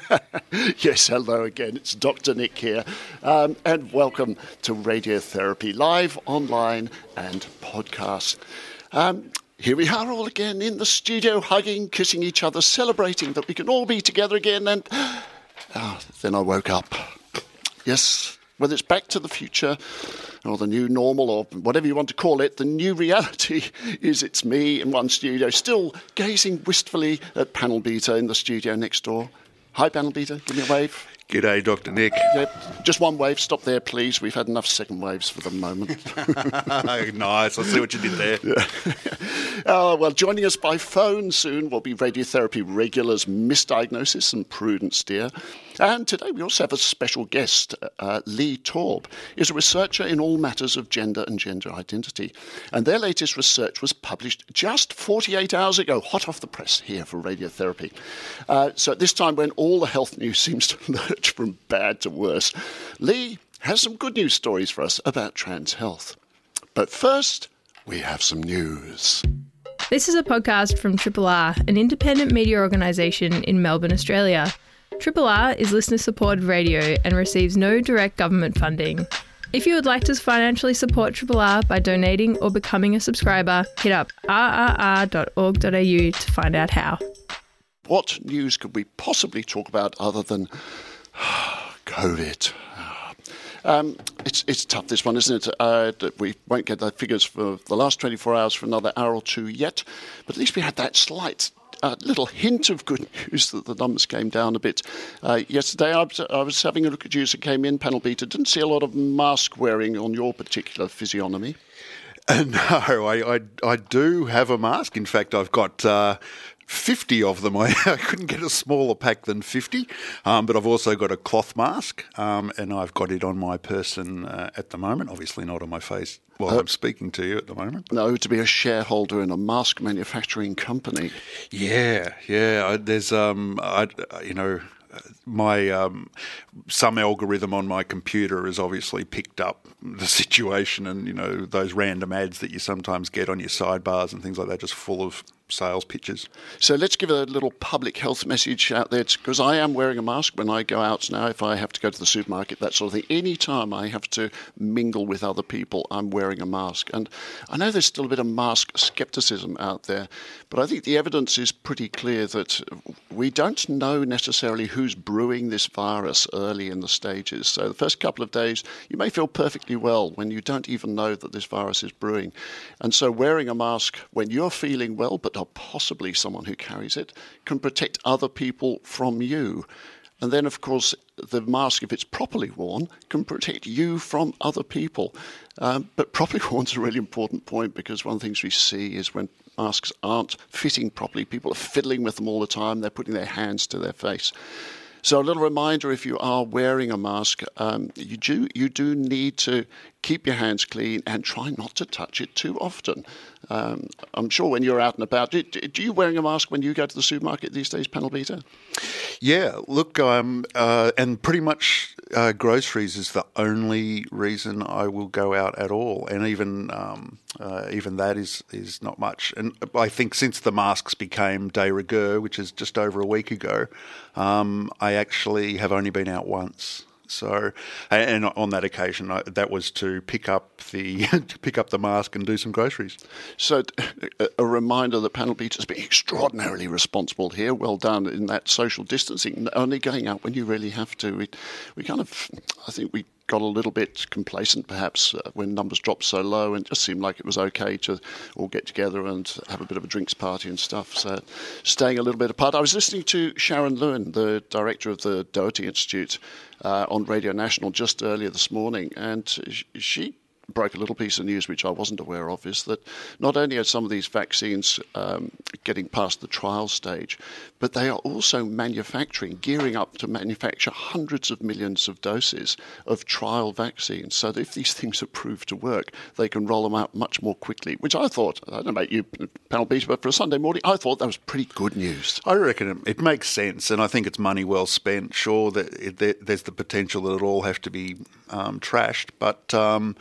yes, hello again. It's Dr. Nick here. Um, and welcome to Radiotherapy, live, online, and podcast. Um, here we are all again in the studio, hugging, kissing each other, celebrating that we can all be together again. And ah, then I woke up. Yes, whether it's back to the future or the new normal or whatever you want to call it, the new reality is it's me in one studio, still gazing wistfully at Panel Beater in the studio next door. Hi, Panel Beater. Give me a wave. G'day, Dr. Nick. Yep. Just one wave. Stop there, please. We've had enough second waves for the moment. nice. I see what you did there. Uh, well, joining us by phone soon will be radiotherapy regulars Misdiagnosis and Prudence Dear. And today we also have a special guest. Uh, Lee Taub is a researcher in all matters of gender and gender identity. And their latest research was published just 48 hours ago, hot off the press here for radiotherapy. Uh, so at this time, when all the health news seems to lurch from bad to worse, Lee has some good news stories for us about trans health. But first, we have some news. This is a podcast from Triple R, an independent media organisation in Melbourne, Australia. Triple R is listener supported radio and receives no direct government funding. If you would like to financially support Triple R by donating or becoming a subscriber, hit up rrr.org.au to find out how. What news could we possibly talk about other than COVID? Um, it's it's tough this one, isn't it? Uh, we won't get the figures for the last 24 hours for another hour or two yet, but at least we had that slight uh, little hint of good news that the numbers came down a bit. Uh, yesterday, I was, I was, having a look at you as it came in, Panel Beater. Didn't see a lot of mask wearing on your particular physiognomy. Uh, no, I, I, I do have a mask. In fact, I've got uh, 50 of them. I, I, couldn't get a smaller pack than 50, um, but I've also got a cloth mask, um, and I've got it on my person uh, at the moment. Obviously, not on my face while uh, I'm speaking to you at the moment. No, to be a shareholder in a mask manufacturing company. Yeah, yeah. I, there's, um, I, you know, my um, some algorithm on my computer has obviously picked up the situation, and you know those random ads that you sometimes get on your sidebars and things like that, just full of sales pitches. So let's give a little public health message out there because I am wearing a mask when I go out now. If I have to go to the supermarket, that sort of thing. Any time I have to mingle with other people, I'm wearing a mask. And I know there's still a bit of mask skepticism out there, but I think the evidence is pretty clear that we don't know necessarily who's brewing this virus early in the stages. So the first couple of days, you may feel perfectly well when you don't even know that this virus is brewing. And so wearing a mask when you're feeling well, but or possibly someone who carries it, can protect other people from you. And then, of course, the mask, if it's properly worn, can protect you from other people. Um, but properly worn is a really important point because one of the things we see is when masks aren't fitting properly, people are fiddling with them all the time, they're putting their hands to their face. So a little reminder: if you are wearing a mask, um, you do you do need to keep your hands clean and try not to touch it too often. Um, I'm sure when you're out and about, do, do, you wearing a mask when you go to the supermarket these days, Panel Beater? Yeah, look, um, uh, and pretty much uh, groceries is the only reason I will go out at all, and even um, uh, even that is is not much. And I think since the masks became de rigueur, which is just over a week ago, um, I actually have only been out once. So, and on that occasion, that was to pick up the pick up the mask and do some groceries. So, a reminder that Panel Beater's been extraordinarily responsible here. Well done in that social distancing, only going out when you really have to. We, we kind of, I think we got a little bit complacent perhaps uh, when numbers dropped so low and just seemed like it was okay to all get together and have a bit of a drinks party and stuff. So staying a little bit apart. I was listening to Sharon Lewin, the director of the Doherty Institute, uh, on Radio National just earlier this morning, and she broke a little piece of news which I wasn't aware of is that not only are some of these vaccines um, getting past the trial stage, but they are also manufacturing, gearing up to manufacture hundreds of millions of doses of trial vaccines so that if these things are proved to work, they can roll them out much more quickly, which I thought, I don't know about you, panel beats, but for a Sunday morning, I thought that was pretty good news. I reckon it, makes sense, and I think it's money well spent. Sure, that there's the potential that it all have to be um, trashed, but. Um,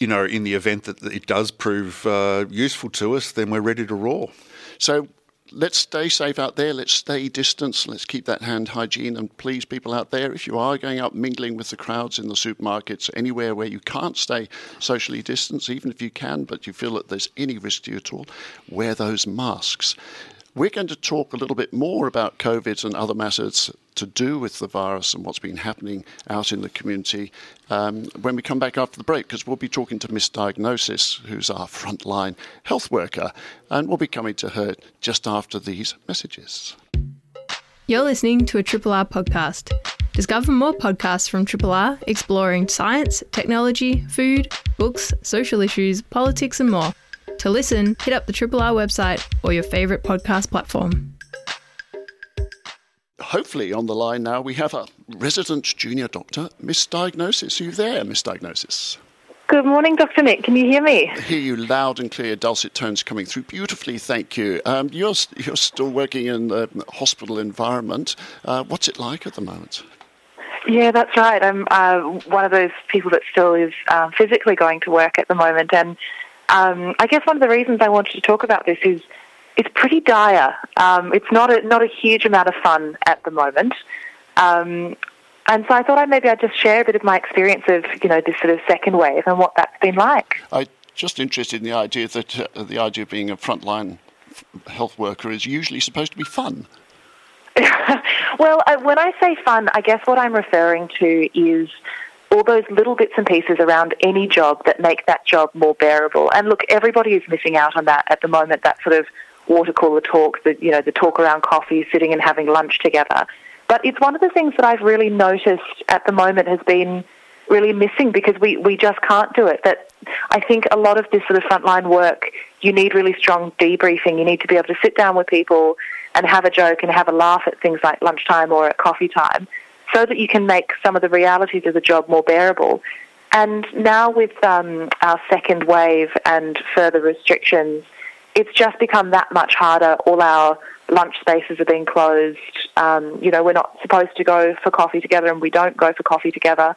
you know, in the event that it does prove uh, useful to us, then we're ready to roar. So let's stay safe out there. Let's stay distance. Let's keep that hand hygiene. And please, people out there, if you are going out mingling with the crowds in the supermarkets, anywhere where you can't stay socially distanced, even if you can, but you feel that there's any risk to you at all, wear those masks. We're going to talk a little bit more about COVID and other matters to do with the virus and what's been happening out in the community um, when we come back after the break, because we'll be talking to Misdiagnosis, who's our frontline health worker, and we'll be coming to her just after these messages. You're listening to a Triple R podcast. Discover more podcasts from Triple R exploring science, technology, food, books, social issues, politics, and more. To listen, hit up the Triple R website or your favourite podcast platform. Hopefully, on the line now, we have a resident junior doctor, Misdiagnosis. Are you there, Misdiagnosis? Good morning, Dr. Nick. Can you hear me? I hear you loud and clear, dulcet tones coming through beautifully. Thank you. Um, you're you're still working in the hospital environment. Uh, what's it like at the moment? Yeah, that's right. I'm uh, one of those people that still is uh, physically going to work at the moment, and um, I guess one of the reasons I wanted to talk about this is it's pretty dire. Um, it's not a, not a huge amount of fun at the moment. Um, and so I thought I maybe I'd just share a bit of my experience of, you know, this sort of second wave and what that's been like. I just interested in the idea that uh, the idea of being a frontline health worker is usually supposed to be fun. well, uh, when I say fun, I guess what I'm referring to is all those little bits and pieces around any job that make that job more bearable. And look, everybody is missing out on that at the moment. That sort of water cooler talk, the you know the talk around coffee, sitting and having lunch together. But it's one of the things that I've really noticed at the moment has been really missing because we, we just can't do it. That I think a lot of this sort of frontline work, you need really strong debriefing. You need to be able to sit down with people and have a joke and have a laugh at things like lunchtime or at coffee time so that you can make some of the realities of the job more bearable. And now with um, our second wave and further restrictions, it's just become that much harder. All our lunch spaces are being closed. Um, you know, we're not supposed to go for coffee together, and we don't go for coffee together.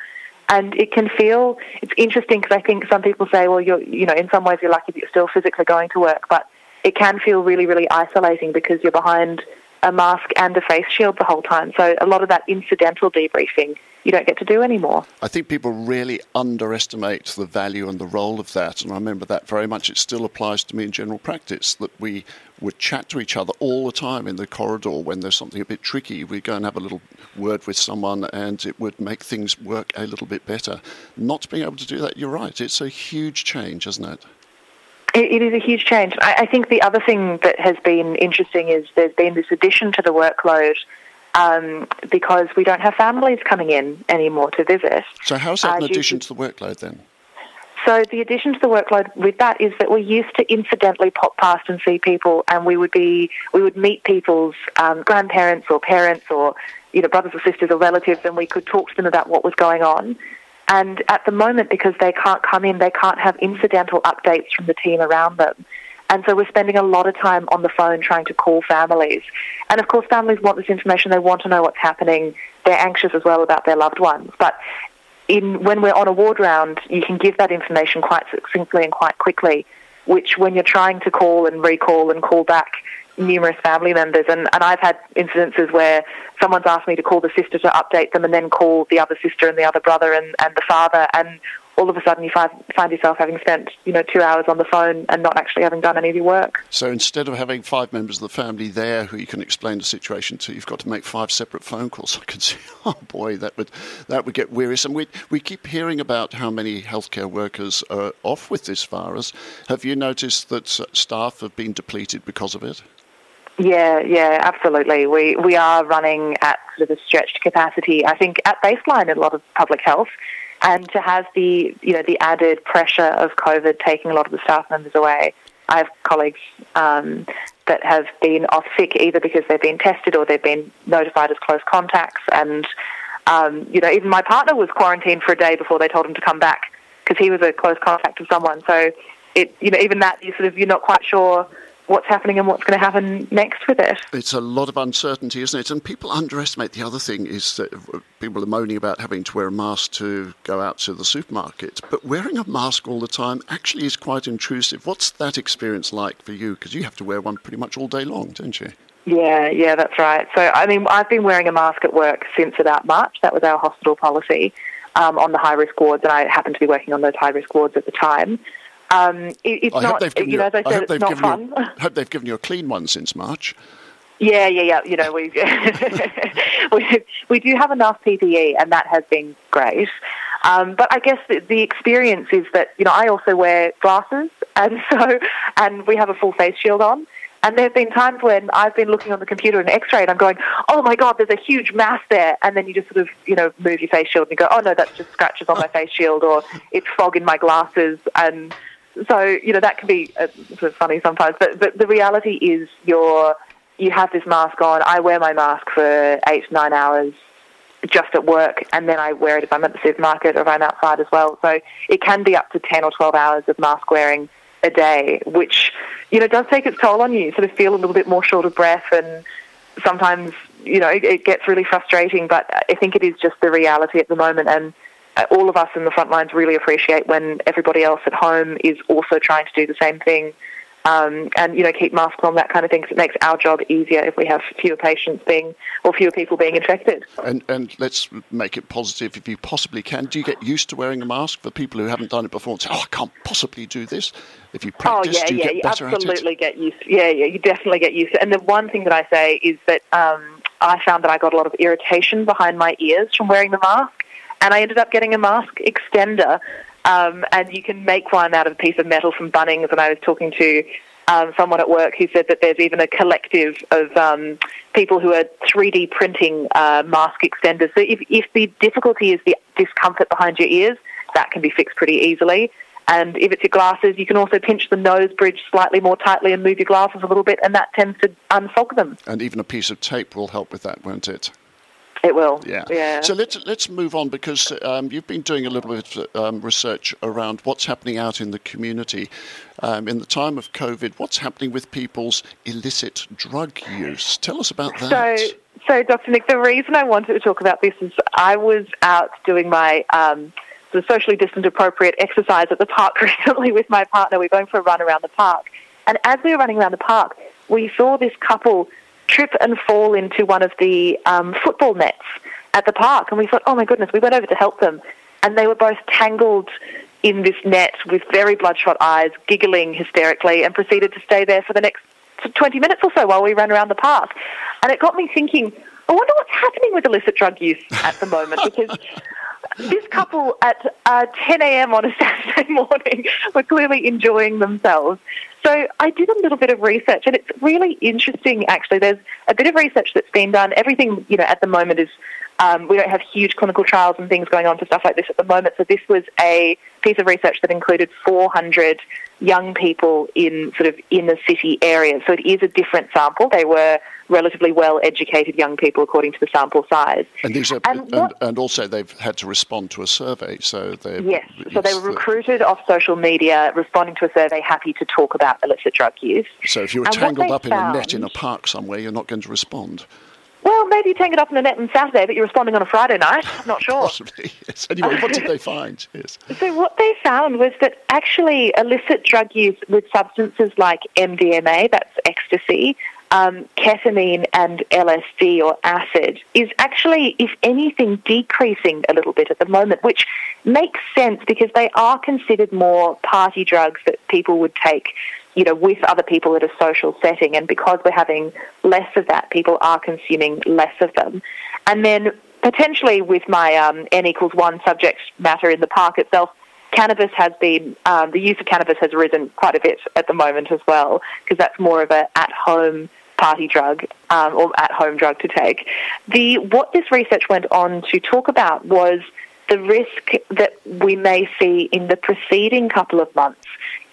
And it can feel it's interesting because I think some people say, well, you're you know, in some ways you're lucky that you're still physically going to work, but it can feel really, really isolating because you're behind a mask and a face shield the whole time. So a lot of that incidental debriefing you don't get to do anymore. I think people really underestimate the value and the role of that, and I remember that very much. It still applies to me in general practice that we would chat to each other all the time in the corridor when there's something a bit tricky. We'd go and have a little word with someone, and it would make things work a little bit better. Not being able to do that, you're right. It's a huge change, isn't it? It, it is a huge change. I, I think the other thing that has been interesting is there's been this addition to the workload um, because we don't have families coming in anymore to visit. So, how's that uh, addition to, to the workload then? So the addition to the workload with that is that we used to incidentally pop past and see people, and we would be we would meet people's um, grandparents or parents or you know brothers or sisters or relatives, and we could talk to them about what was going on. And at the moment, because they can't come in, they can't have incidental updates from the team around them. And so we're spending a lot of time on the phone trying to call families. And of course, families want this information. They want to know what's happening. They're anxious as well about their loved ones. But in, when we're on a ward round, you can give that information quite succinctly and quite quickly, which when you're trying to call and recall and call back numerous family members, and, and I've had incidences where someone's asked me to call the sister to update them and then call the other sister and the other brother and, and the father, and all of a sudden you find, find yourself having spent you know two hours on the phone and not actually having done any of your work. So instead of having five members of the family there who you can explain the situation to, you've got to make five separate phone calls. I can see, oh boy, that would that would get wearisome. We we keep hearing about how many healthcare workers are off with this virus. Have you noticed that staff have been depleted because of it? Yeah, yeah, absolutely. We we are running at sort of a stretched capacity. I think at baseline in a lot of public health, and to have the you know the added pressure of COVID taking a lot of the staff members away. I have colleagues um, that have been off sick either because they've been tested or they've been notified as close contacts, and um, you know even my partner was quarantined for a day before they told him to come back because he was a close contact of someone. So it you know even that you sort of you're not quite sure what's happening and what's going to happen next with it. It's a lot of uncertainty, isn't it? And people underestimate the other thing is that people are moaning about having to wear a mask to go out to the supermarket, but wearing a mask all the time actually is quite intrusive. What's that experience like for you? Because you have to wear one pretty much all day long, don't you? Yeah, yeah, that's right. So, I mean, I've been wearing a mask at work since about March. That was our hospital policy um, on the high risk wards, and I happened to be working on those high risk wards at the time. Um, it, it's I not, you, you know, as I said, it's not fun. You, I hope they've given you a clean one since March. Yeah, yeah, yeah. You know, we we we do have enough PPE, and that has been great. Um, but I guess the, the experience is that you know I also wear glasses, and so and we have a full face shield on. And there have been times when I've been looking on the computer and X-ray, and I'm going, "Oh my God, there's a huge mass there!" And then you just sort of, you know, move your face shield and you go, "Oh no, that's just scratches on my face shield, or it's fog in my glasses." And so, you know, that can be uh, sort of funny sometimes. But but the reality is, you're you have this mask on. I wear my mask for eight nine hours just at work, and then I wear it if I'm at the supermarket or if I'm outside as well. So it can be up to ten or twelve hours of mask wearing a day, which you know does take its toll on you. You sort of feel a little bit more short of breath, and sometimes you know it, gets really frustrating. But I think it is just the reality at the moment, and all of us in the front lines really appreciate when everybody else at home is also trying to do the same thing um, and you know keep masks on that kind of thing because it makes our job easier if we have fewer patients being or fewer people being infected. And and let's make it positive if you possibly can. Do you get used to wearing a mask for people who haven't done it before and say, "Oh, I can't possibly do this"? If you practice, oh, yeah, do you yeah, get you better absolutely get used. To, Yeah, yeah, you definitely get used. To it. And the one thing that I say is that um, I found that I got a lot of irritation behind my ears from wearing the mask, and I ended up getting a mask extender um, and you can make one out of a piece of metal from Bunnings. And I was talking to um, someone at work who said that there's even a collective of um, people who are 3D printing uh, mask extenders. So if, if the difficulty is the discomfort behind your ears, that can be fixed pretty easily. And if it's your glasses, you can also pinch the nose bridge slightly more tightly and move your glasses a little bit, and that tends to unfog them. And even a piece of tape will help with that, won't it? It will. Yeah. yeah. So let's let's move on because um, you've been doing a little bit of um, research around what's happening out in the community um, in the time of COVID. What's happening with people's illicit drug use? Tell us about that. So, so Dr. Nick, the reason I wanted to talk about this is I was out doing my um, the socially distant appropriate exercise at the park recently with my partner. We we're going for a run around the park, and as we were running around the park, we saw this couple trip and fall into one of the um, football nets at the park. And we thought, oh my goodness, we went over to help them. And they were both tangled in this net with very bloodshot eyes, giggling hysterically, and proceeded to stay there for the next 20 minutes or so while we ran around the park. And it got me thinking, I wonder what's happening with illicit drug use at the moment because this couple at uh, 10 a.m. on a Saturday morning were clearly enjoying themselves. So I did a little bit of research, and it's really interesting. Actually, there's a bit of research that's been done. Everything you know at the moment is um, we don't have huge clinical trials and things going on for stuff like this at the moment. So this was a piece of research that included 400 young people in sort of inner city areas. So it is a different sample. They were relatively well educated young people according to the sample size. And these are, and, and, and, also they've had to respond to a survey. So they yes, so they were recruited off social media, responding to a survey, happy to talk about illicit drug use. So if you were tangled up found, in a net in a park somewhere, you're not going to respond. Well, maybe you tank it up in the net on Saturday, but you're responding on a Friday night. I'm not sure. Possibly, yes. Anyway, what did they find? Yes. So what they found was that actually illicit drug use with substances like MDMA, that's ecstasy, um, ketamine and LSD or acid is actually, if anything, decreasing a little bit at the moment, which makes sense because they are considered more party drugs that people would take you know, with other people at a social setting. And because we're having less of that, people are consuming less of them. And then potentially with my um, N equals one subject matter in the park itself, cannabis has been, um, the use of cannabis has risen quite a bit at the moment as well, because that's more of a at-home party drug um, or at-home drug to take. The, what this research went on to talk about was the risk that we may see in the preceding couple of months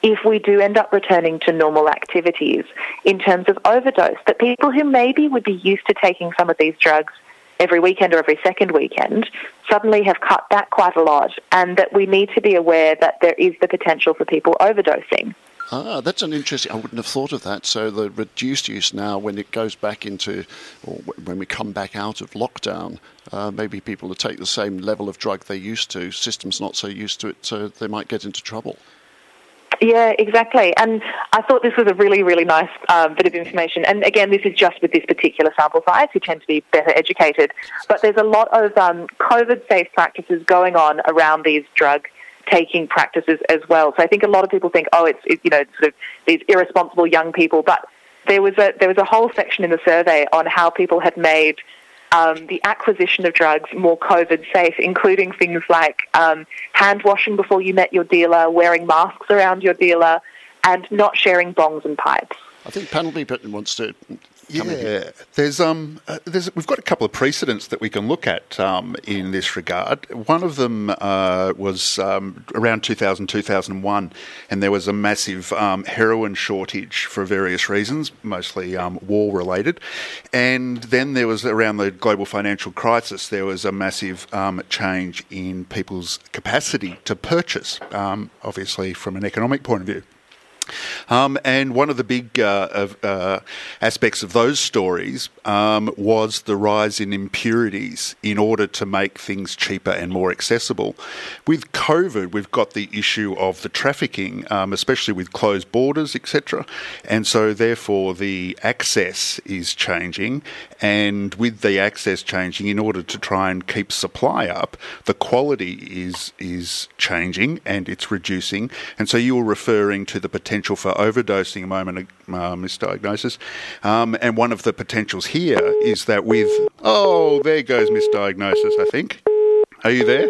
if we do end up returning to normal activities in terms of overdose, that people who maybe would be used to taking some of these drugs every weekend or every second weekend suddenly have cut back quite a lot, and that we need to be aware that there is the potential for people overdosing. Ah, that's an interesting. I wouldn't have thought of that. So the reduced use now, when it goes back into, or when we come back out of lockdown, uh, maybe people will take the same level of drug they used to. Systems not so used to it, so they might get into trouble. Yeah, exactly. And I thought this was a really, really nice um, bit of information. And again, this is just with this particular sample size, who tend to be better educated. But there's a lot of um, COVID safe practices going on around these drug taking practices as well. So I think a lot of people think, oh, it's, you know sort of these irresponsible young people, but there was a there was a whole section in the survey on how people had made um, the acquisition of drugs more COVID safe, including things like um, hand washing before you met your dealer, wearing masks around your dealer, and not sharing bongs and pipes. I think Panel B wants to yeah, there's um, uh, there's we've got a couple of precedents that we can look at um, in this regard. One of them uh, was um, around 2000, 2001, and there was a massive um, heroin shortage for various reasons, mostly um, war related. And then there was around the global financial crisis, there was a massive um, change in people's capacity to purchase, obviously from an economic point of view. Um, and one of the big uh, of, uh, aspects of those stories um, was the rise in impurities in order to make things cheaper and more accessible. With COVID, we've got the issue of the trafficking, um, especially with closed borders, etc. And so, therefore, the access is changing. And with the access changing, in order to try and keep supply up, the quality is is changing and it's reducing. And so, you were referring to the potential potential for overdosing a moment uh, misdiagnosis. Um, and one of the potentials here is that with, oh, there goes misdiagnosis, I think. Are you there?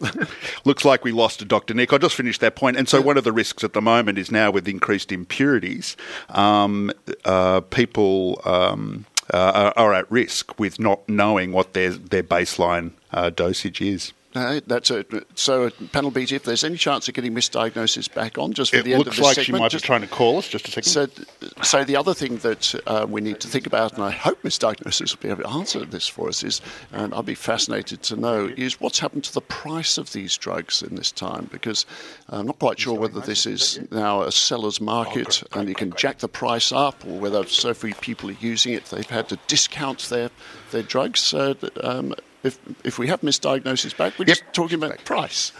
Looks like we lost a Dr. Nick. I'll just finished that point. And so, one of the risks at the moment is now with increased impurities, um, uh, people um, uh, are, at risk with not knowing what their, their baseline uh, dosage is. No, that's a, so panel B. If there's any chance of getting misdiagnosis back on, just for it the end of this like segment, she might just, be trying to call us. Just a second. So, so the other thing that uh, we need to think about, and I hope misdiagnosis will be able to answer this for us, is, and I'll be fascinated to know, is what's happened to the price of these drugs in this time? Because I'm not quite sure whether this is now a seller's market and you can jack the price up, or whether so few people are using it, they've had to discount their their drugs. So, um, if if we have misdiagnosis back, we're yep. just talking about price.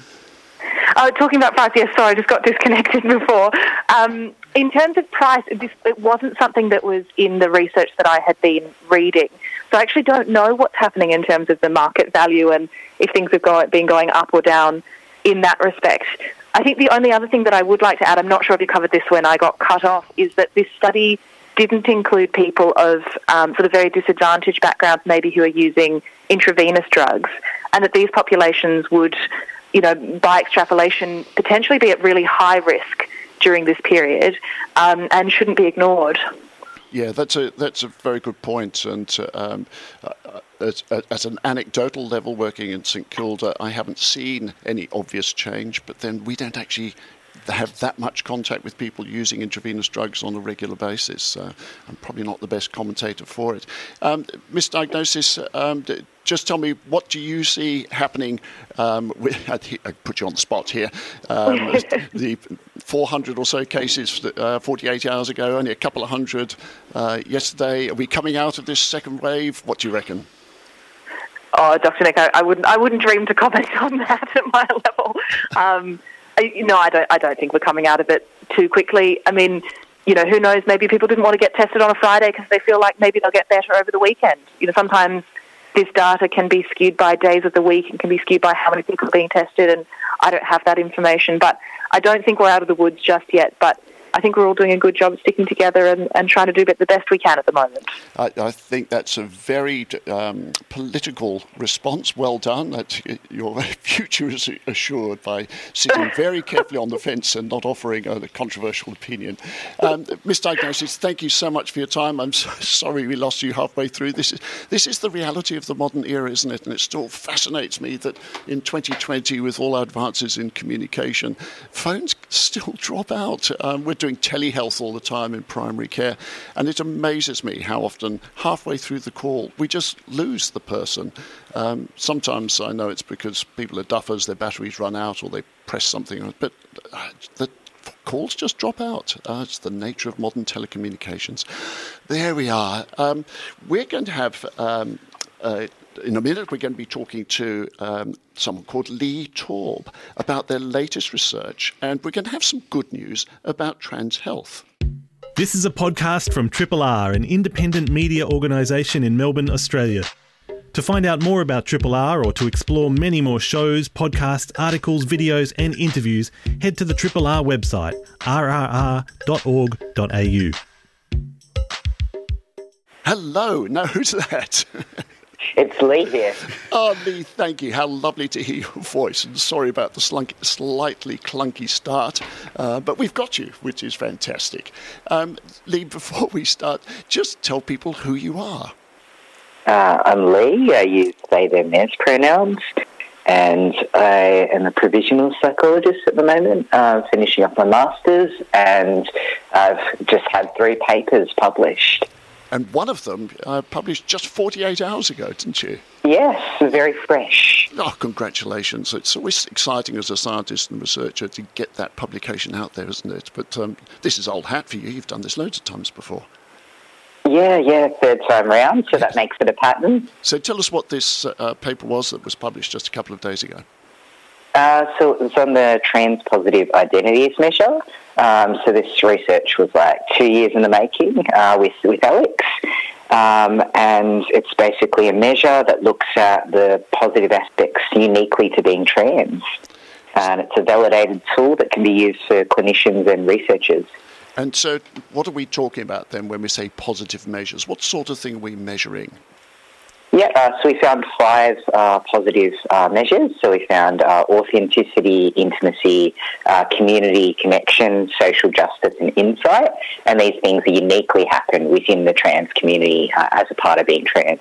Oh, talking about price, yes, sorry, I just got disconnected before. Um, in terms of price, this, it wasn't something that was in the research that I had been reading. So I actually don't know what's happening in terms of the market value and if things have go, been going up or down in that respect. I think the only other thing that I would like to add, I'm not sure if you covered this when I got cut off, is that this study didn't include people of um, sort of very disadvantaged backgrounds, maybe who are using intravenous drugs, and that these populations would, you know, by extrapolation, potentially be at really high risk during this period um, and shouldn't be ignored. Yeah, that's a that's a very good point. And um, uh, at, at, an anecdotal level, working in St Kilda, I haven't seen any obvious change. But then we don't actually have that much contact with people using intravenous drugs on a regular basis. So I'm probably not the best commentator for it. Um, misdiagnosis, um, just tell me what do you see happening? Um, with, I put you on the spot here. Um, the 400 or so cases uh, 48 hours ago, only a couple of hundred uh, yesterday. Are we coming out of this second wave? What do you reckon? Oh, Dr. Nick, I, I, wouldn't. I wouldn't dream to comment on that at my level. Um, know, I don't. I don't think we're coming out of it too quickly. I mean, you know, who knows? Maybe people didn't want to get tested on a Friday because they feel like maybe they'll get better over the weekend. You know, sometimes this data can be skewed by days of the week and can be skewed by how many people are being tested, and I don't have that information. But I don't think we're out of the woods just yet. But I think we're all doing a good job sticking together and, and trying to do the best we can at the moment. I, I think that's a very um, political response. Well done. That your future is assured by sitting very carefully on the fence and not offering a controversial opinion. Um, Misdiagnosis, thank you so much for your time. I'm so sorry we lost you halfway through. This is this is the reality of the modern era, isn't it? And it still fascinates me that in 2020, with all our advances in communication, phones still drop out. Um, we're doing telehealth all the time in primary care, and it amazes me how often halfway through the call we just lose the person. Um, sometimes I know it's because people are duffers, their batteries run out, or they press something, but uh, the calls just drop out. Uh, it's the nature of modern telecommunications. There we are. Um, we're going to have. Um, uh, in a minute, we're going to be talking to um, someone called Lee Taub about their latest research, and we're going to have some good news about trans health. This is a podcast from Triple R, an independent media organisation in Melbourne, Australia. To find out more about Triple R or to explore many more shows, podcasts, articles, videos, and interviews, head to the Triple R website, rrr.org.au. Hello, now who's that? It's Lee here. Oh, Lee, thank you. How lovely to hear your voice. And sorry about the slunk, slightly clunky start, uh, but we've got you, which is fantastic. Um, Lee, before we start, just tell people who you are. Uh, I'm Lee. I use they, them, theirs pronouns. And I am a provisional psychologist at the moment, uh, finishing up my master's, and I've just had three papers published. And one of them uh, published just 48 hours ago, didn't you? Yes, very fresh. Oh, congratulations. It's always exciting as a scientist and researcher to get that publication out there, isn't it? But um, this is old hat for you. You've done this loads of times before. Yeah, yeah, third time round, so that makes it a pattern. So tell us what this uh, paper was that was published just a couple of days ago. Uh, so it was on the trans positive identities measure. Um, so this research was like two years in the making uh, with with Alex, um, and it's basically a measure that looks at the positive aspects uniquely to being trans, and it's a validated tool that can be used for clinicians and researchers. And so, what are we talking about then when we say positive measures? What sort of thing are we measuring? Yeah, uh, so we found five uh, positive uh, measures. So we found uh, authenticity, intimacy, uh, community connection, social justice, and insight. And these things uniquely happen within the trans community uh, as a part of being trans.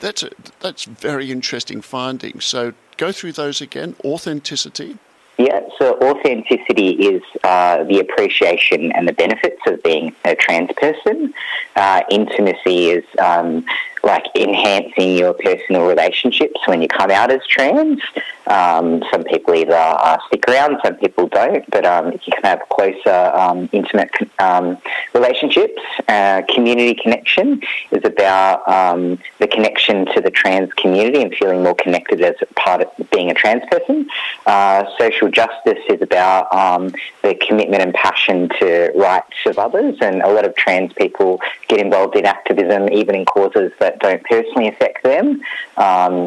That's a, that's very interesting findings. So go through those again. Authenticity. Yeah, so authenticity is uh, the appreciation and the benefits of being a trans person. Uh, intimacy is um, like enhancing your personal relationships when you come out as trans. Um, some people either uh, stick around, some people don't, but um, you can have closer, um, intimate um, relationships. Uh, community connection is about um, the connection to the trans community and feeling more connected as part of being a trans person. Uh, social justice is about um, the commitment and passion to rights of others, and a lot of trans people get involved in activism, even in causes that don't personally affect them.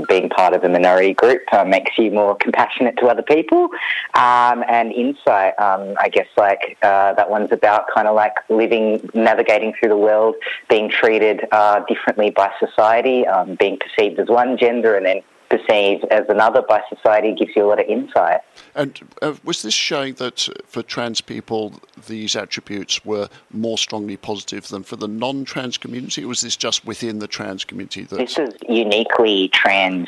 being part of a minority group uh, makes you more compassionate to other people. Um, and insight, um, I guess, like uh, that one's about kind of like living, navigating through the world, being treated uh, differently by society, um, being perceived as one gender and then perceived as another by society gives you a lot of insight. And uh, was this showing that for trans people, these attributes were more strongly positive than for the non trans community? Or was this just within the trans community? That's... This is uniquely trans,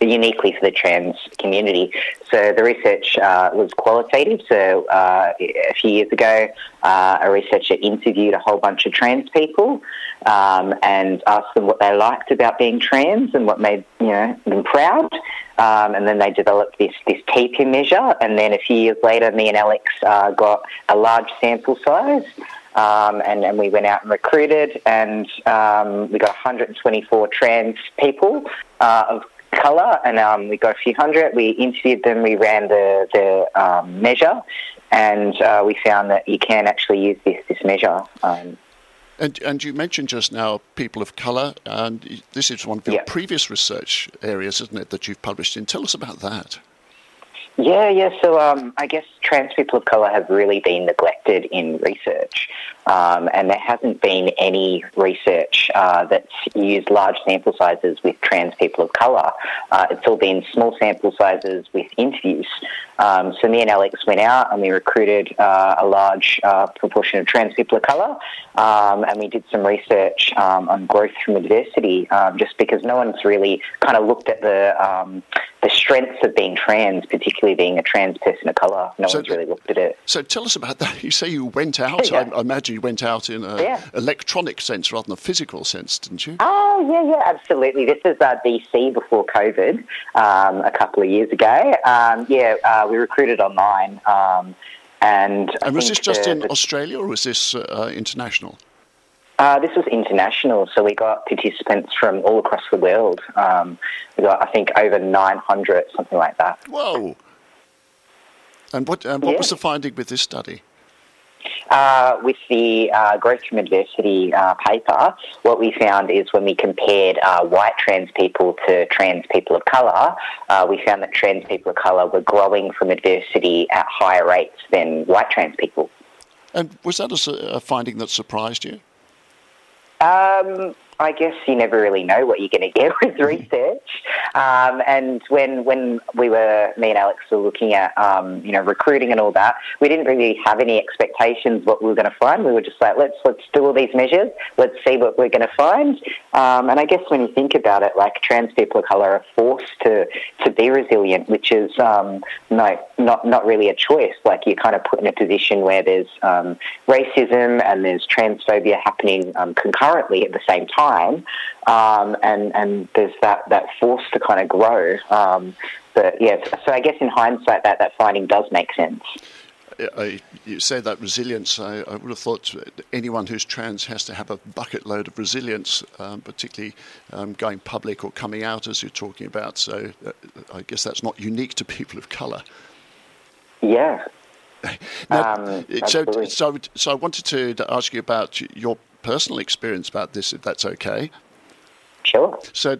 uniquely for the trans community. So the research uh, was qualitative. So uh, a few years ago, uh, a researcher interviewed a whole bunch of trans people um, and asked them what they liked about being trans and what made you know them proud. Um, and then they developed this this TPIM measure. And then a few years later, me and Alex uh, got a large sample size. Um, and, and we went out and recruited, and um, we got 124 trans people uh, of colour, and um, we got a few hundred. We interviewed them, we ran the, the um, measure, and uh, we found that you can actually use this, this measure. Um, and, and you mentioned just now people of colour, and this is one of your yeah. previous research areas, isn't it, that you've published in? Tell us about that. Yeah, yeah. So um, I guess trans people of colour have really been neglected in research. Um, and there hasn't been any research uh, that's used large sample sizes with trans people of colour. Uh, it's all been small sample sizes with interviews. Um, so me and Alex went out and we recruited uh, a large uh, proportion of trans people of colour, um, and we did some research um, on growth from adversity. Um, just because no one's really kind of looked at the um, the strengths of being trans, particularly being a trans person of colour. No so one's really looked at it. So tell us about that. You say you went out. yeah. I, I, imagine you went out in an yeah. electronic sense rather than a physical sense, didn't you? Oh yeah, yeah, absolutely. This is uh, DC before COVID, um, a couple of years ago. Um, yeah, uh, we recruited online. Um, and, and was this just the, in the, Australia or was this uh, international? Uh, this was international, so we got participants from all across the world. Um, we got, I think, over 900, something like that. Whoa! And what, what yeah. was the finding with this study? Uh, with the uh, Growth from Adversity uh, paper, what we found is when we compared uh, white trans people to trans people of colour, uh, we found that trans people of colour were growing from adversity at higher rates than white trans people. And was that a, a finding that surprised you? Um, I guess you never really know what you're going to get with research. Um, and when when we were me and Alex were looking at um, you know recruiting and all that, we didn't really have any expectations what we were going to find. We were just like, let's let's do all these measures, let's see what we're going to find. Um, and I guess when you think about it, like trans people of color are forced to to be resilient, which is um, no not not really a choice. Like you're kind of put in a position where there's um, racism and there's transphobia happening um, concurrently at the same time time, um, and and there's that that force to kind of grow. Um, but yeah, so I guess in hindsight, that that finding does make sense. I, you say that resilience. I, I, would have thought anyone who's trans has to have a bucket load of resilience, um, particularly um, going public or coming out, as you're talking about. So uh, I guess that's not unique to people of colour. Yeah. now, um, so, so, so I wanted to, to ask you about your personal experience about this, if that's okay. Sure. So,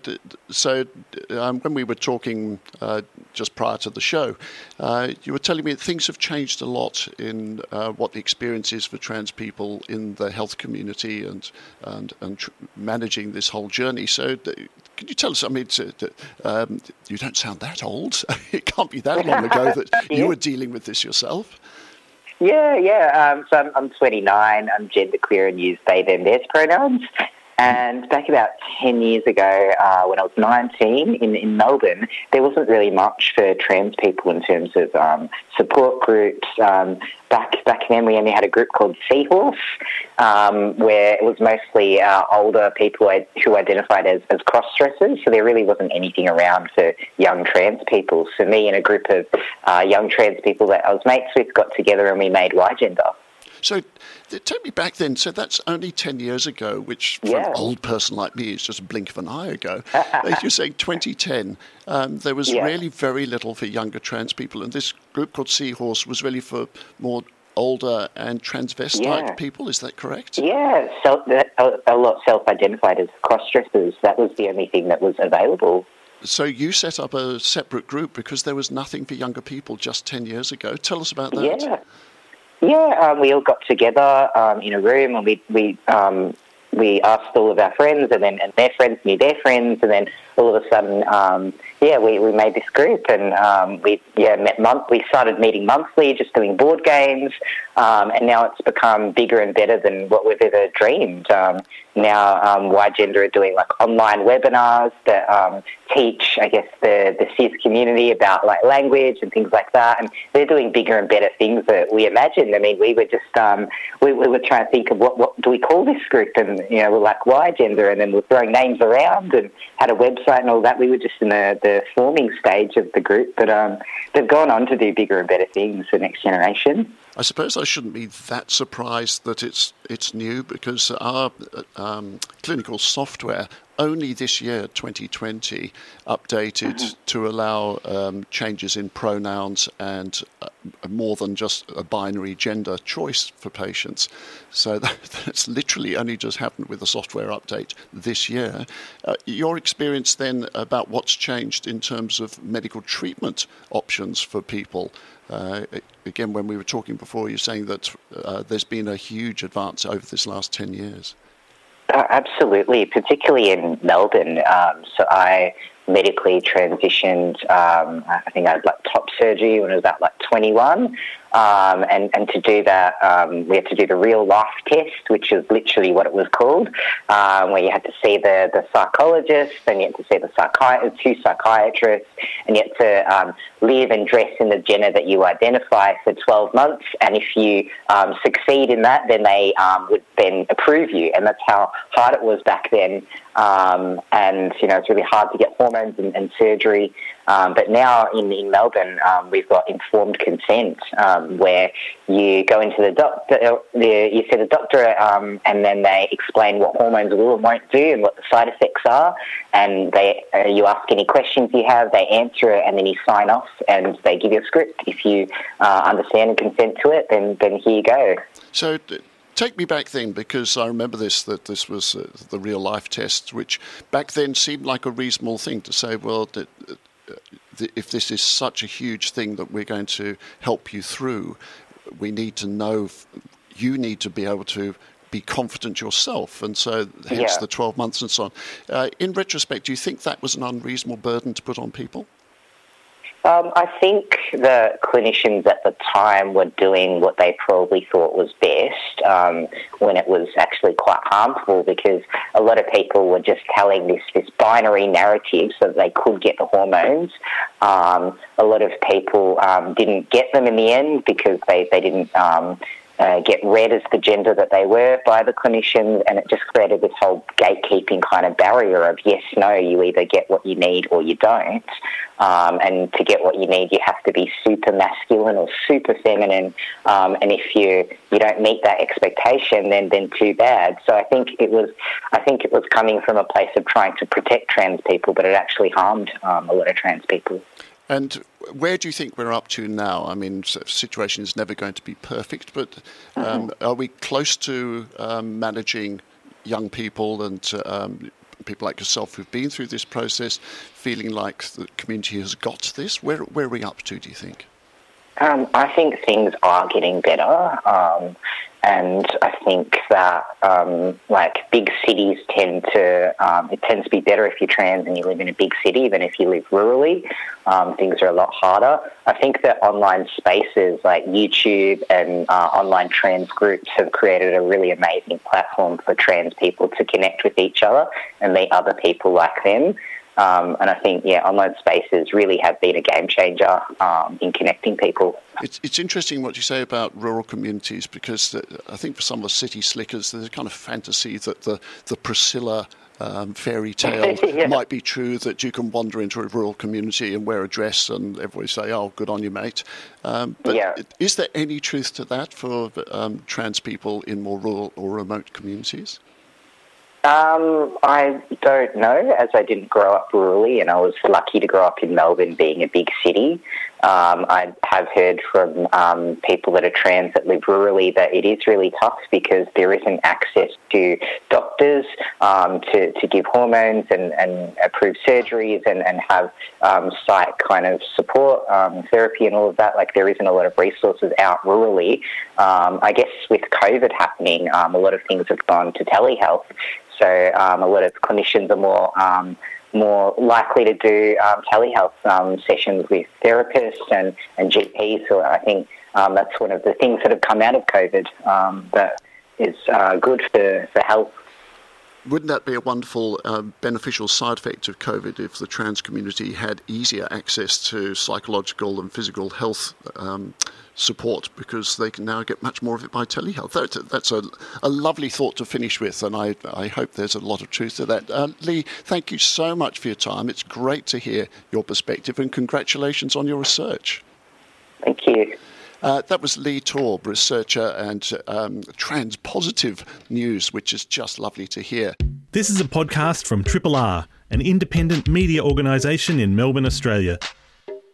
so um, when we were talking uh, just prior to the show, uh, you were telling me that things have changed a lot in uh, what the experience is for trans people in the health community and and and tr- managing this whole journey. So, can you tell us? I mean, to, to, um, you don't sound that old. it can't be that long ago that you were dealing with this yourself. Yeah, yeah. Um, so I'm, I'm 29. I'm genderqueer and use they, them, theirs pronouns. And back about 10 years ago, uh, when I was 19 in, in Melbourne, there wasn't really much for trans people in terms of um, support groups. Um, back back then, we only had a group called Seahorse, um, where it was mostly uh, older people who identified as, as cross dressers. So there really wasn't anything around for young trans people. So me and a group of uh, young trans people that I was mates with got together and we made Y Gender. So take me back then. So that's only 10 years ago, which for yeah. an old person like me is just a blink of an eye ago. You're saying 2010, um, there was yeah. really very little for younger trans people. And this group called Seahorse was really for more older and transvestite yeah. people. Is that correct? Yeah, so, a, a lot self-identified as cross-dressers. That was the only thing that was available. So you set up a separate group because there was nothing for younger people just 10 years ago. Tell us about that. Yeah. Yeah, um, we all got together um, in a room and we we um, we asked all of our friends, and then and their friends knew their friends, and then all of a sudden, um, yeah, we, we made this group, and um, we yeah met month. We started meeting monthly, just doing board games, um, and now it's become bigger and better than what we've ever dreamed. Um, now, um, Gender are doing like online webinars that um, teach, I guess, the the cis community about like language and things like that, and they're doing bigger and better things that we imagined. I mean, we were just um, we, we were trying to think of what what do we call this group, and you know, we're like Y Gender, and then we're throwing names around and had a website and all that. We were just in the, the forming stage of the group, but um, they've gone on to do bigger and better things for next generation. I suppose I shouldn't be that surprised that it's it's new because our um, clinical software only this year, 2020, updated mm-hmm. to allow um, changes in pronouns and uh, more than just a binary gender choice for patients. So that, that's literally only just happened with the software update this year. Uh, your experience then about what's changed in terms of medical treatment options for people? Uh, again, when we were talking before, you're saying that uh, there's been a huge advance over this last 10 years. Uh, absolutely, particularly in Melbourne. Um, so I medically transitioned. Um, I think I had like top surgery when I was about like 21. Um, and, and to do that, um, we had to do the real life test, which is literally what it was called, um, where you had to see the, the psychologist, and you had to see the two psychiatrists, and you had to um, live and dress in the gender that you identify for 12 months. And if you um, succeed in that, then they um, would then approve you. And that's how hard it was back then. and, you know, it's really hard to get hormones and, and surgery. Um, but now in, in Melbourne, um, we've got informed consent um, where you go into the doctor, the, you see the doctor, um, and then they explain what hormones will and won't do and what the side effects are. And they, uh, you ask any questions you have, they answer it, and then you sign off and they give you a script. If you uh, understand and consent to it, then, then here you go. So, take me back then because I remember this that this was uh, the real life test, which back then seemed like a reasonable thing to say. Well, if this is such a huge thing that we're going to help you through, we need to know, you need to be able to be confident yourself. And so, hence yeah. the 12 months and so on. Uh, in retrospect, do you think that was an unreasonable burden to put on people? Um, I think the clinicians at the time were doing what they probably thought was best um, when it was actually quite harmful because a lot of people were just telling this, this binary narrative so that they could get the hormones. Um, a lot of people um, didn't get them in the end because they, they didn't um, uh, get read as the gender that they were by the clinicians, and it just created this whole gatekeeping kind of barrier of yes, no, you either get what you need or you don't. Um, and to get what you need, you have to be super masculine or super feminine. Um, and if you you don't meet that expectation, then then too bad. So I think it was I think it was coming from a place of trying to protect trans people, but it actually harmed um, a lot of trans people. And where do you think we're up to now? I mean, the situation is never going to be perfect, but um, mm-hmm. are we close to um, managing young people and um, people like yourself who've been through this process, feeling like the community has got this? Where, where are we up to, do you think? Um, I think things are getting better. Um, and I think that um, like big cities tend to um, it tends to be better if you're trans and you live in a big city than if you live rurally. Um, things are a lot harder. I think that online spaces like YouTube and uh, online trans groups have created a really amazing platform for trans people to connect with each other and meet other people like them. Um, and I think, yeah, online spaces really have been a game changer um, in connecting people. It's, it's interesting what you say about rural communities because the, I think for some of the city slickers, there's a kind of fantasy that the, the Priscilla um, fairy tale yeah. might be true that you can wander into a rural community and wear a dress and everybody say, "Oh, good on you, mate." Um, but yeah. is there any truth to that for um, trans people in more rural or remote communities? Um, I don't know, as I didn't grow up rurally, and I was lucky to grow up in Melbourne, being a big city. Um, I have heard from um, people that are trans that live rurally that it is really tough because there isn't access to doctors um, to, to give hormones and, and approve surgeries and, and have um, site kind of support, um, therapy, and all of that. Like, there isn't a lot of resources out rurally. Um, I guess with COVID happening, a lot of things have gone to telehealth. So a lot of clinicians are more more likely to do um, telehealth um, sessions with therapists and, and GPs. So I think um, that's one of the things that have come out of COVID um, that is uh, good for, for health. Wouldn't that be a wonderful uh, beneficial side effect of COVID if the trans community had easier access to psychological and physical health um, support because they can now get much more of it by telehealth? That, that's a, a lovely thought to finish with, and I, I hope there's a lot of truth to that. Uh, Lee, thank you so much for your time. It's great to hear your perspective, and congratulations on your research. Thank you. Uh, that was Lee Torb, researcher and um, trans positive news, which is just lovely to hear. This is a podcast from Triple R, an independent media organisation in Melbourne, Australia.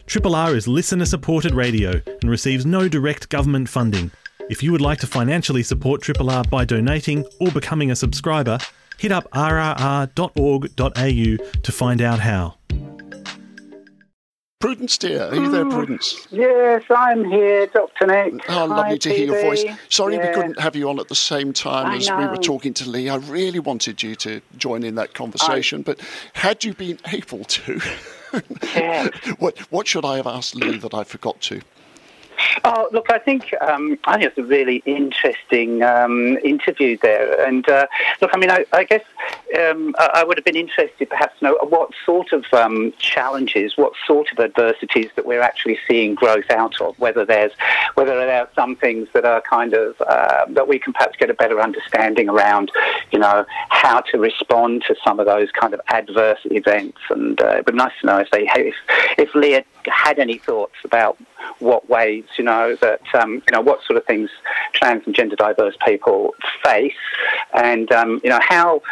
Triple R is listener supported radio and receives no direct government funding. If you would like to financially support Triple R by donating or becoming a subscriber, hit up rrr.org.au to find out how. Prudence, dear, are you there, Prudence? Yes, I'm here, Dr. Nick. Oh, Hi, lovely to hear your voice. Sorry we couldn't have you on at the same time I as we were talking to Lee. I really wanted you to join in that conversation, but had you been able to, Yeah. what what should I have asked Lee that I forgot to? Oh, look, I think um, I think it's a really interesting um, interview there. And uh, look, I mean, I, I guess um, I would have been interested, perhaps, to know what sort of um, challenges, what sort of adversities that we're actually seeing growth out of. Whether there's whether there are some things that are kind of uh, that we can perhaps get a better understanding around, you know, how to respond to some of those kind of adverse events. And uh, it'd be nice to know if they if if Lee had any thoughts about what ways, you know, that, um, you know, what sort of things trans and gender diverse people face and, um, you know, how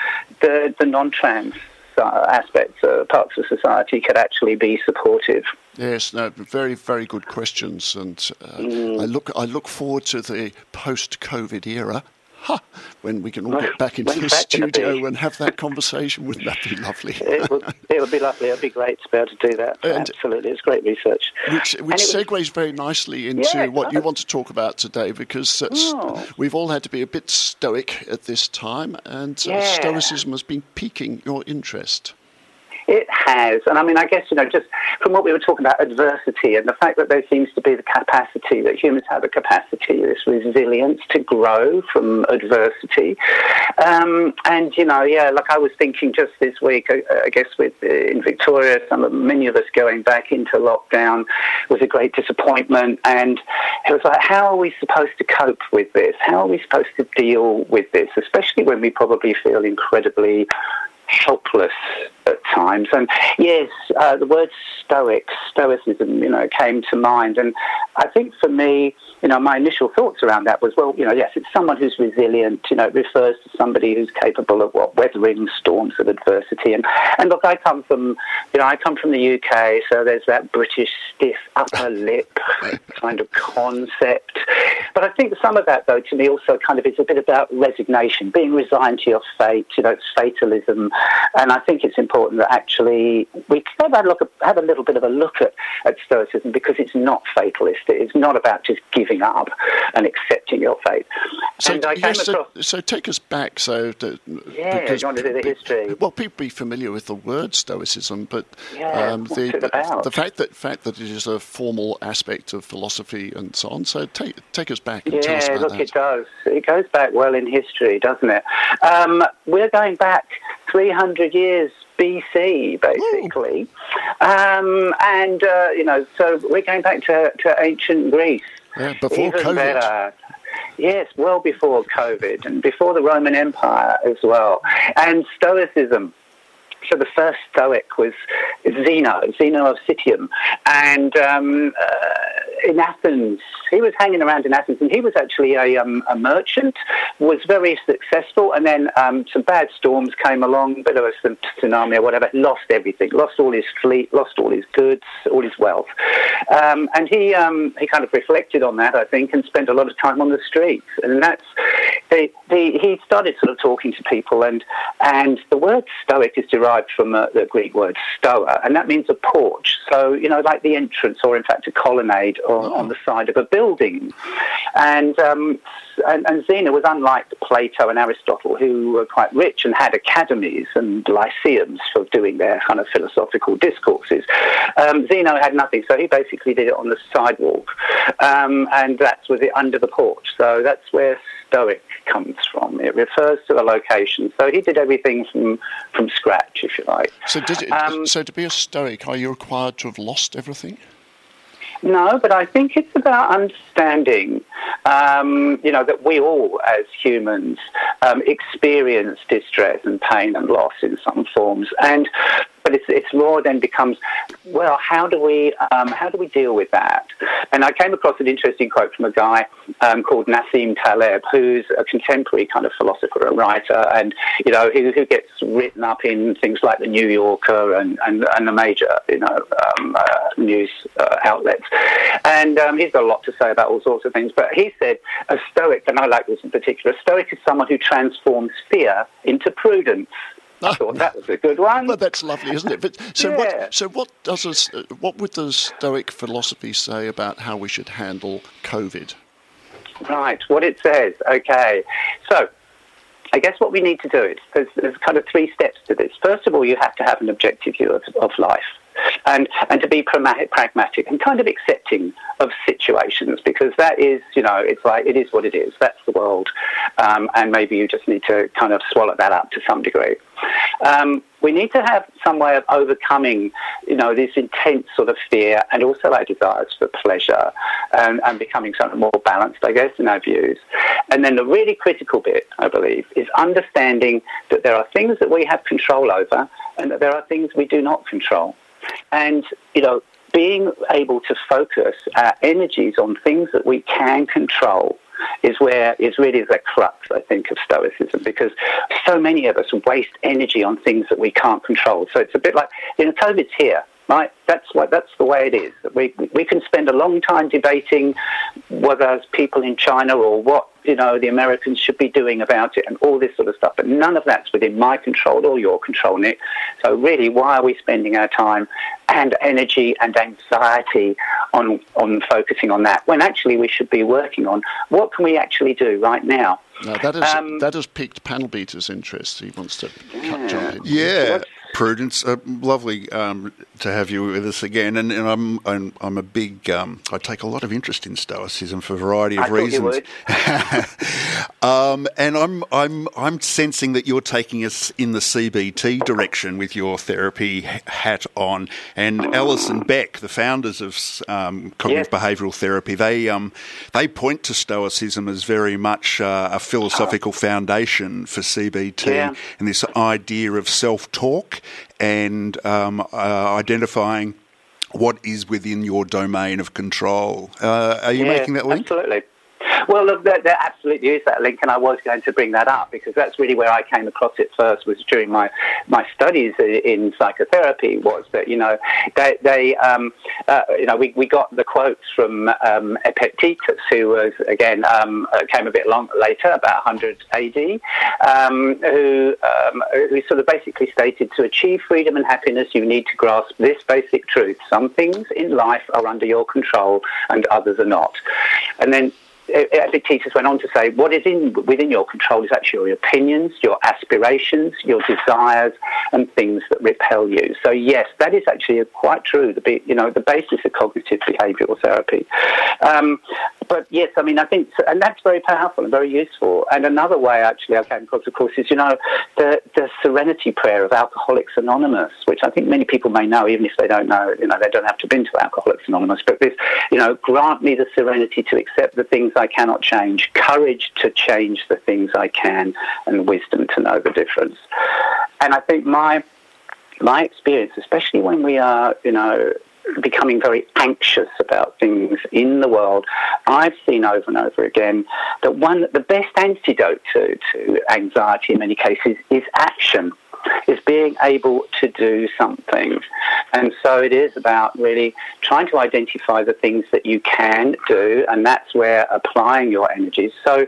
the, the non-trans uh, aspects, uh, parts of society could actually be supportive. Yes, no, very very good questions, and uh, I look I look forward to the post-COVID era. Ha, when we can all get back into the When's that gonna studio and have that conversation, wouldn't that be lovely? It would, it would be lovely. It would be great to be able to do that. And- Absolutely. It's great research. Which, which it was- segues very nicely into Yeah, what you want to talk about today, because Oh. we've all had to be a bit stoic at this time, and uh, stoicism has been piquing your interest. It has. And I mean, I guess, you know, just from what we were talking about adversity and the fact that there seems to be the capacity, that humans have a capacity, this resilience to grow from adversity. Um, and, you know, yeah, like I was thinking just this week, I, I guess with uh, in Victoria, some many of us going back into lockdown was a great disappointment. And it was like, how are we supposed to cope with this? How are we supposed to deal with this, especially when we probably feel incredibly helpless times. And yes, uh, the word stoic, stoicism, you know, came to mind. And I think for me, you know, my initial thoughts around that was, well, you know, yes, it's someone who's resilient. You know, it refers to somebody who's capable of what weathering storms of adversity. And and look, I come from, you know, I come from the UK, so there's that British stiff upper lip kind of concept. But I think some of that, though, to me also kind of is a bit about resignation, being resigned to your fate. You know, it's fatalism, and I think it's important that actually we have a look, have a little bit of a look at, at stoicism because it's not fatalist. It's not about just giving up and accepting your fate. So, and I came yes, so, across. so take us back. So, to, Yeah, because you want to do the history? Well, people be familiar with the word stoicism, but Yeah, um, the the fact that fact that it is a formal aspect of philosophy and so on. So, take take us back and tell us Yeah, about look, that. it does. It goes back well in history, doesn't it? Um, we're going back 300 years BC, basically. Um, and, uh, you know, so we're going back to, to ancient Greece. Yeah, before Even COVID. better. Yes, well before COVID and before the Roman Empire as well. And Stoicism. So the first Stoic was Zeno, Zeno of Citium, and um, uh, in Athens, he was hanging around in Athens, and he was actually a, um, a merchant, was very successful, and then um, some bad storms came along, but there was some tsunami or whatever, lost everything, lost all his fleet, lost all his goods, all his wealth, um, and he um, he kind of reflected on that, I think, and spent a lot of time on the streets, and that's the, the, he started sort of talking to people, and and the word Stoic is derived from uh, the Greek word stoa, and that means a porch. So you know, like the entrance, or in fact, a colonnade on, on the side of a building. And, um, and and Zeno was unlike Plato and Aristotle, who were quite rich and had academies and lyceums for doing their kind of philosophical discourses. Um, Zeno had nothing, so he basically did it on the sidewalk, um, and that's was it under the porch. So that's where Stoic comes from. It refers to a location. So he did everything from from scratch, if you like. So, did it, Um, so to be a Stoic, are you required to have lost everything? No, but I think it's about understanding, um, you know, that we all, as humans, um, experience distress and pain and loss in some forms. And but it's it's more then becomes well, how do we um, how do we deal with that? And I came across an interesting quote from a guy um, called Nassim Taleb, who's a contemporary kind of philosopher and writer, and you know who, who gets written up in things like the New Yorker and and, and the major you know um, uh, news uh, outlets. And um, he's got a lot to say about all sorts of things. But he said a Stoic, and I like this in particular, a Stoic is someone who transforms fear into prudence. I thought oh, that was a good one. Well, that's lovely, isn't it? But so yeah. what? So what does what would the Stoic philosophy say about how we should handle COVID? Right. What it says. Okay. So. I guess what we need to do is there's, there's kind of three steps to this. First of all, you have to have an objective view of, of life and and to be pragmatic and kind of accepting of situations because that is you know it's like it is what it is. That's the world. Um, and maybe you just need to kind of swallow that up to some degree. Um, we need to have some way of overcoming you know this intense sort of fear and also our desires for pleasure and, and becoming something more balanced I guess in our views. And then the really critical bit I believe is understanding that there are things that we have control over and that there are things we do not control and, you know, being able to focus our energies on things that we can control is where is really the crux, I think, of Stoicism, because so many of us waste energy on things that we can't control. So it's a bit like, you know, COVID's here. Right, that's what that's the way it is. We we can spend a long time debating whether it's people in China or what you know the Americans should be doing about it and all this sort of stuff. But none of that's within my control or your control, Nick. So really, why are we spending our time and energy and anxiety on on focusing on that when actually we should be working on what can we actually do right now? Now that, is, um, that has piqued Panel Beater's interest. He wants to yeah. jump in. Yeah. Prudence, uh, lovely um, to have you with us again. And, and I'm, I'm, I'm a big um, I take a lot of interest in Stoicism for a variety of I reasons. um, and I'm I'm I'm sensing that you're taking us in the CBT direction with your therapy hat on. And Ellis and Beck, the founders of um, cognitive yes. behavioural therapy, they um, they point to Stoicism as very much uh, a philosophical foundation for CBT yeah. and this idea of self talk and um, uh, identifying what is within your domain of control. Uh, are you yeah, making that link? Absolutely. Well, look, there, there, absolutely is that link, and I was going to bring that up because that's really where I came across it first. Was during my my studies in psychotherapy. Was that you know they, they um, uh, you know we, we got the quotes from um, Epictetus, who was again um, uh, came a bit long later, about 100 AD, um, who um, who sort of basically stated to achieve freedom and happiness, you need to grasp this basic truth: some things in life are under your control, and others are not. And then Epictetus went on to say, what is in within your control is actually your opinions, your aspirations, your desires, and things that repel you. So yes, that is actually quite true. The you know the basis of cognitive behavioural therapy. Um, but yes, I mean I think, and that's very powerful and very useful. And another way actually I came across, of course, is you know the the Serenity Prayer of Alcoholics Anonymous, which I think many people may know, even if they don't know. You know they don't have to been to Alcoholics Anonymous, but this, you know, grant me the serenity to accept the things I cannot change, courage to change the things I can, and wisdom to know the difference. And I think my my experience, especially when we are, you know, becoming very anxious about things in the world, I've seen over and over again that one the best antidote to, to anxiety in many cases is action is being able to do something. And so it is about really trying to identify the things that you can do, and that's where applying your energies. So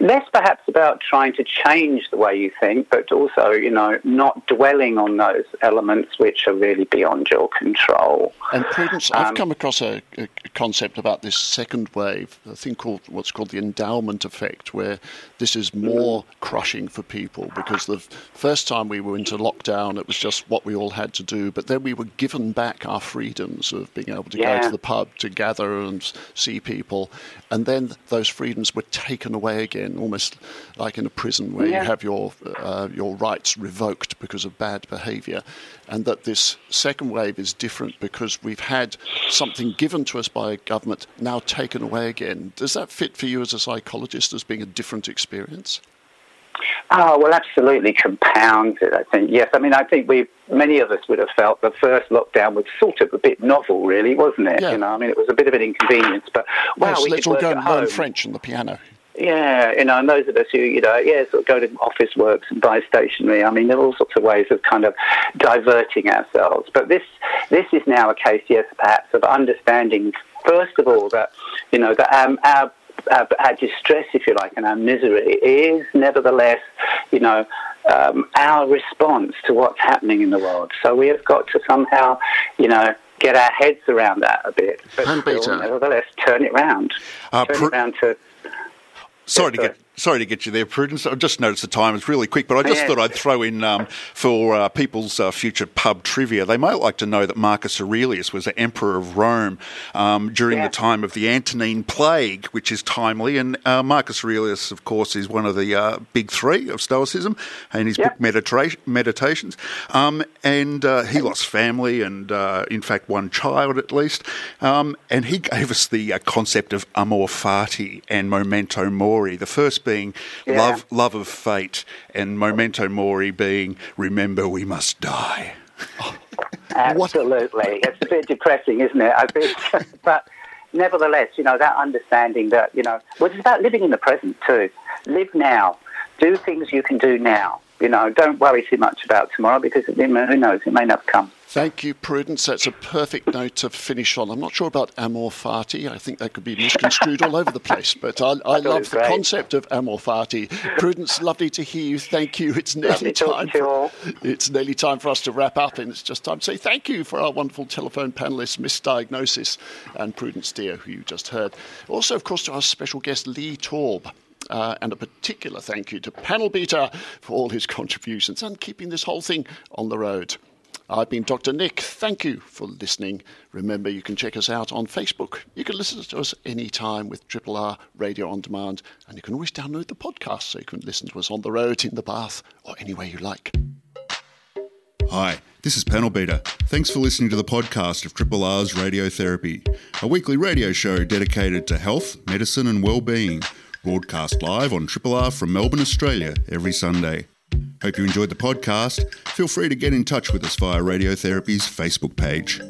less perhaps about trying to change the way you think, but also, you know, not dwelling on those elements which are really beyond your control. And Prudence, um, I've come across a, a, concept about this second wave, a thing called what's called the endowment effect, where this is more crushing for people because the first time we were into lockdown, it was just what we all had to do, but then we were given back our freedoms of being able to yeah. go to the pub, to gather and see people, and then those freedoms were taken away again, almost like in a prison where yeah. you have your uh, your rights revoked because of bad behaviour, and that this second wave is different because we've had something given to us by a government now taken away again. Does that fit for you as a psychologist as being a different experience? Oh, well, absolutely compounds it, I think. Yes, I mean, I think we've many of us would have felt the first lockdown was sort of a bit novel, really, wasn't it? Yeah. You know, I mean, it was a bit of an inconvenience, but wow, yes, we let's all go and learn. French on the piano. Yeah, you know, and those of us who, you know, yeah, sort of go to Officeworks and buy stationery. I mean, there are all sorts of ways of kind of diverting ourselves. But this, this is now a case, yes, perhaps, of understanding, first of all, that, you know, that um, our, our, our distress, if you like, and our misery is nevertheless, you know, um, our response to what's happening in the world. So we have got to somehow, you know, get our heads around that a bit. But And still, nevertheless, turn it round. Uh, turn pr- it round to Sorry to sorry. get sorry to get you there, Prudence. I just noticed the time is really quick, but I just Yeah. thought I'd throw in um, for uh, people's uh, future pub trivia. They might like to know that Marcus Aurelius was the emperor of Rome um, during Yeah. the time of the Antonine Plague, which is timely. And uh, Marcus Aurelius, of course, is one of the uh, big three of Stoicism, and his book Meditra- Meditations. Um, and uh, he lost family, and uh, in fact one child at least. Um, and he gave us the uh, concept of amor fati and memento mori. The first being Yeah. love, love of fate, and memento mori being remember we must die. Absolutely. It's a bit depressing, isn't it? I think. but nevertheless, you know, that understanding that, you know, well, it's about living in the present too. Live now. Do things you can do now. You know, don't worry too much about tomorrow because it, who knows, it may not come. Thank you, Prudence. That's a perfect note to finish on. I'm not sure about amor fati. I think that could be misconstrued all over the place, but I, I it love the great. concept of amor fati. Prudence, lovely to hear you. Thank you. It's nearly time. you. It's nearly time for us to wrap up, and it's just time to say thank you for our wonderful telephone panelists, Misdiagnosis and Prudence Deer, who you just heard. Also, of course, to our special guest, Lee Torb. Uh, and a particular thank you to Panel Beater for all his contributions and keeping this whole thing on the road. I've been Dr. Nick. Thank you for listening. Remember, you can check us out on Facebook. You can listen to us anytime with Triple R Radio on Demand, and you can always download the podcast so you can listen to us on the road, in the bath, or anywhere you like. Hi, this is Panel Beater. Thanks for listening to the podcast of Triple R's Radiotherapy, a weekly radio show dedicated to health, medicine, and well-being. Broadcast live on Triple R from Melbourne, Australia, every Sunday. Hope you enjoyed the podcast. Feel free to get in touch with us via Radiotherapy's Facebook page.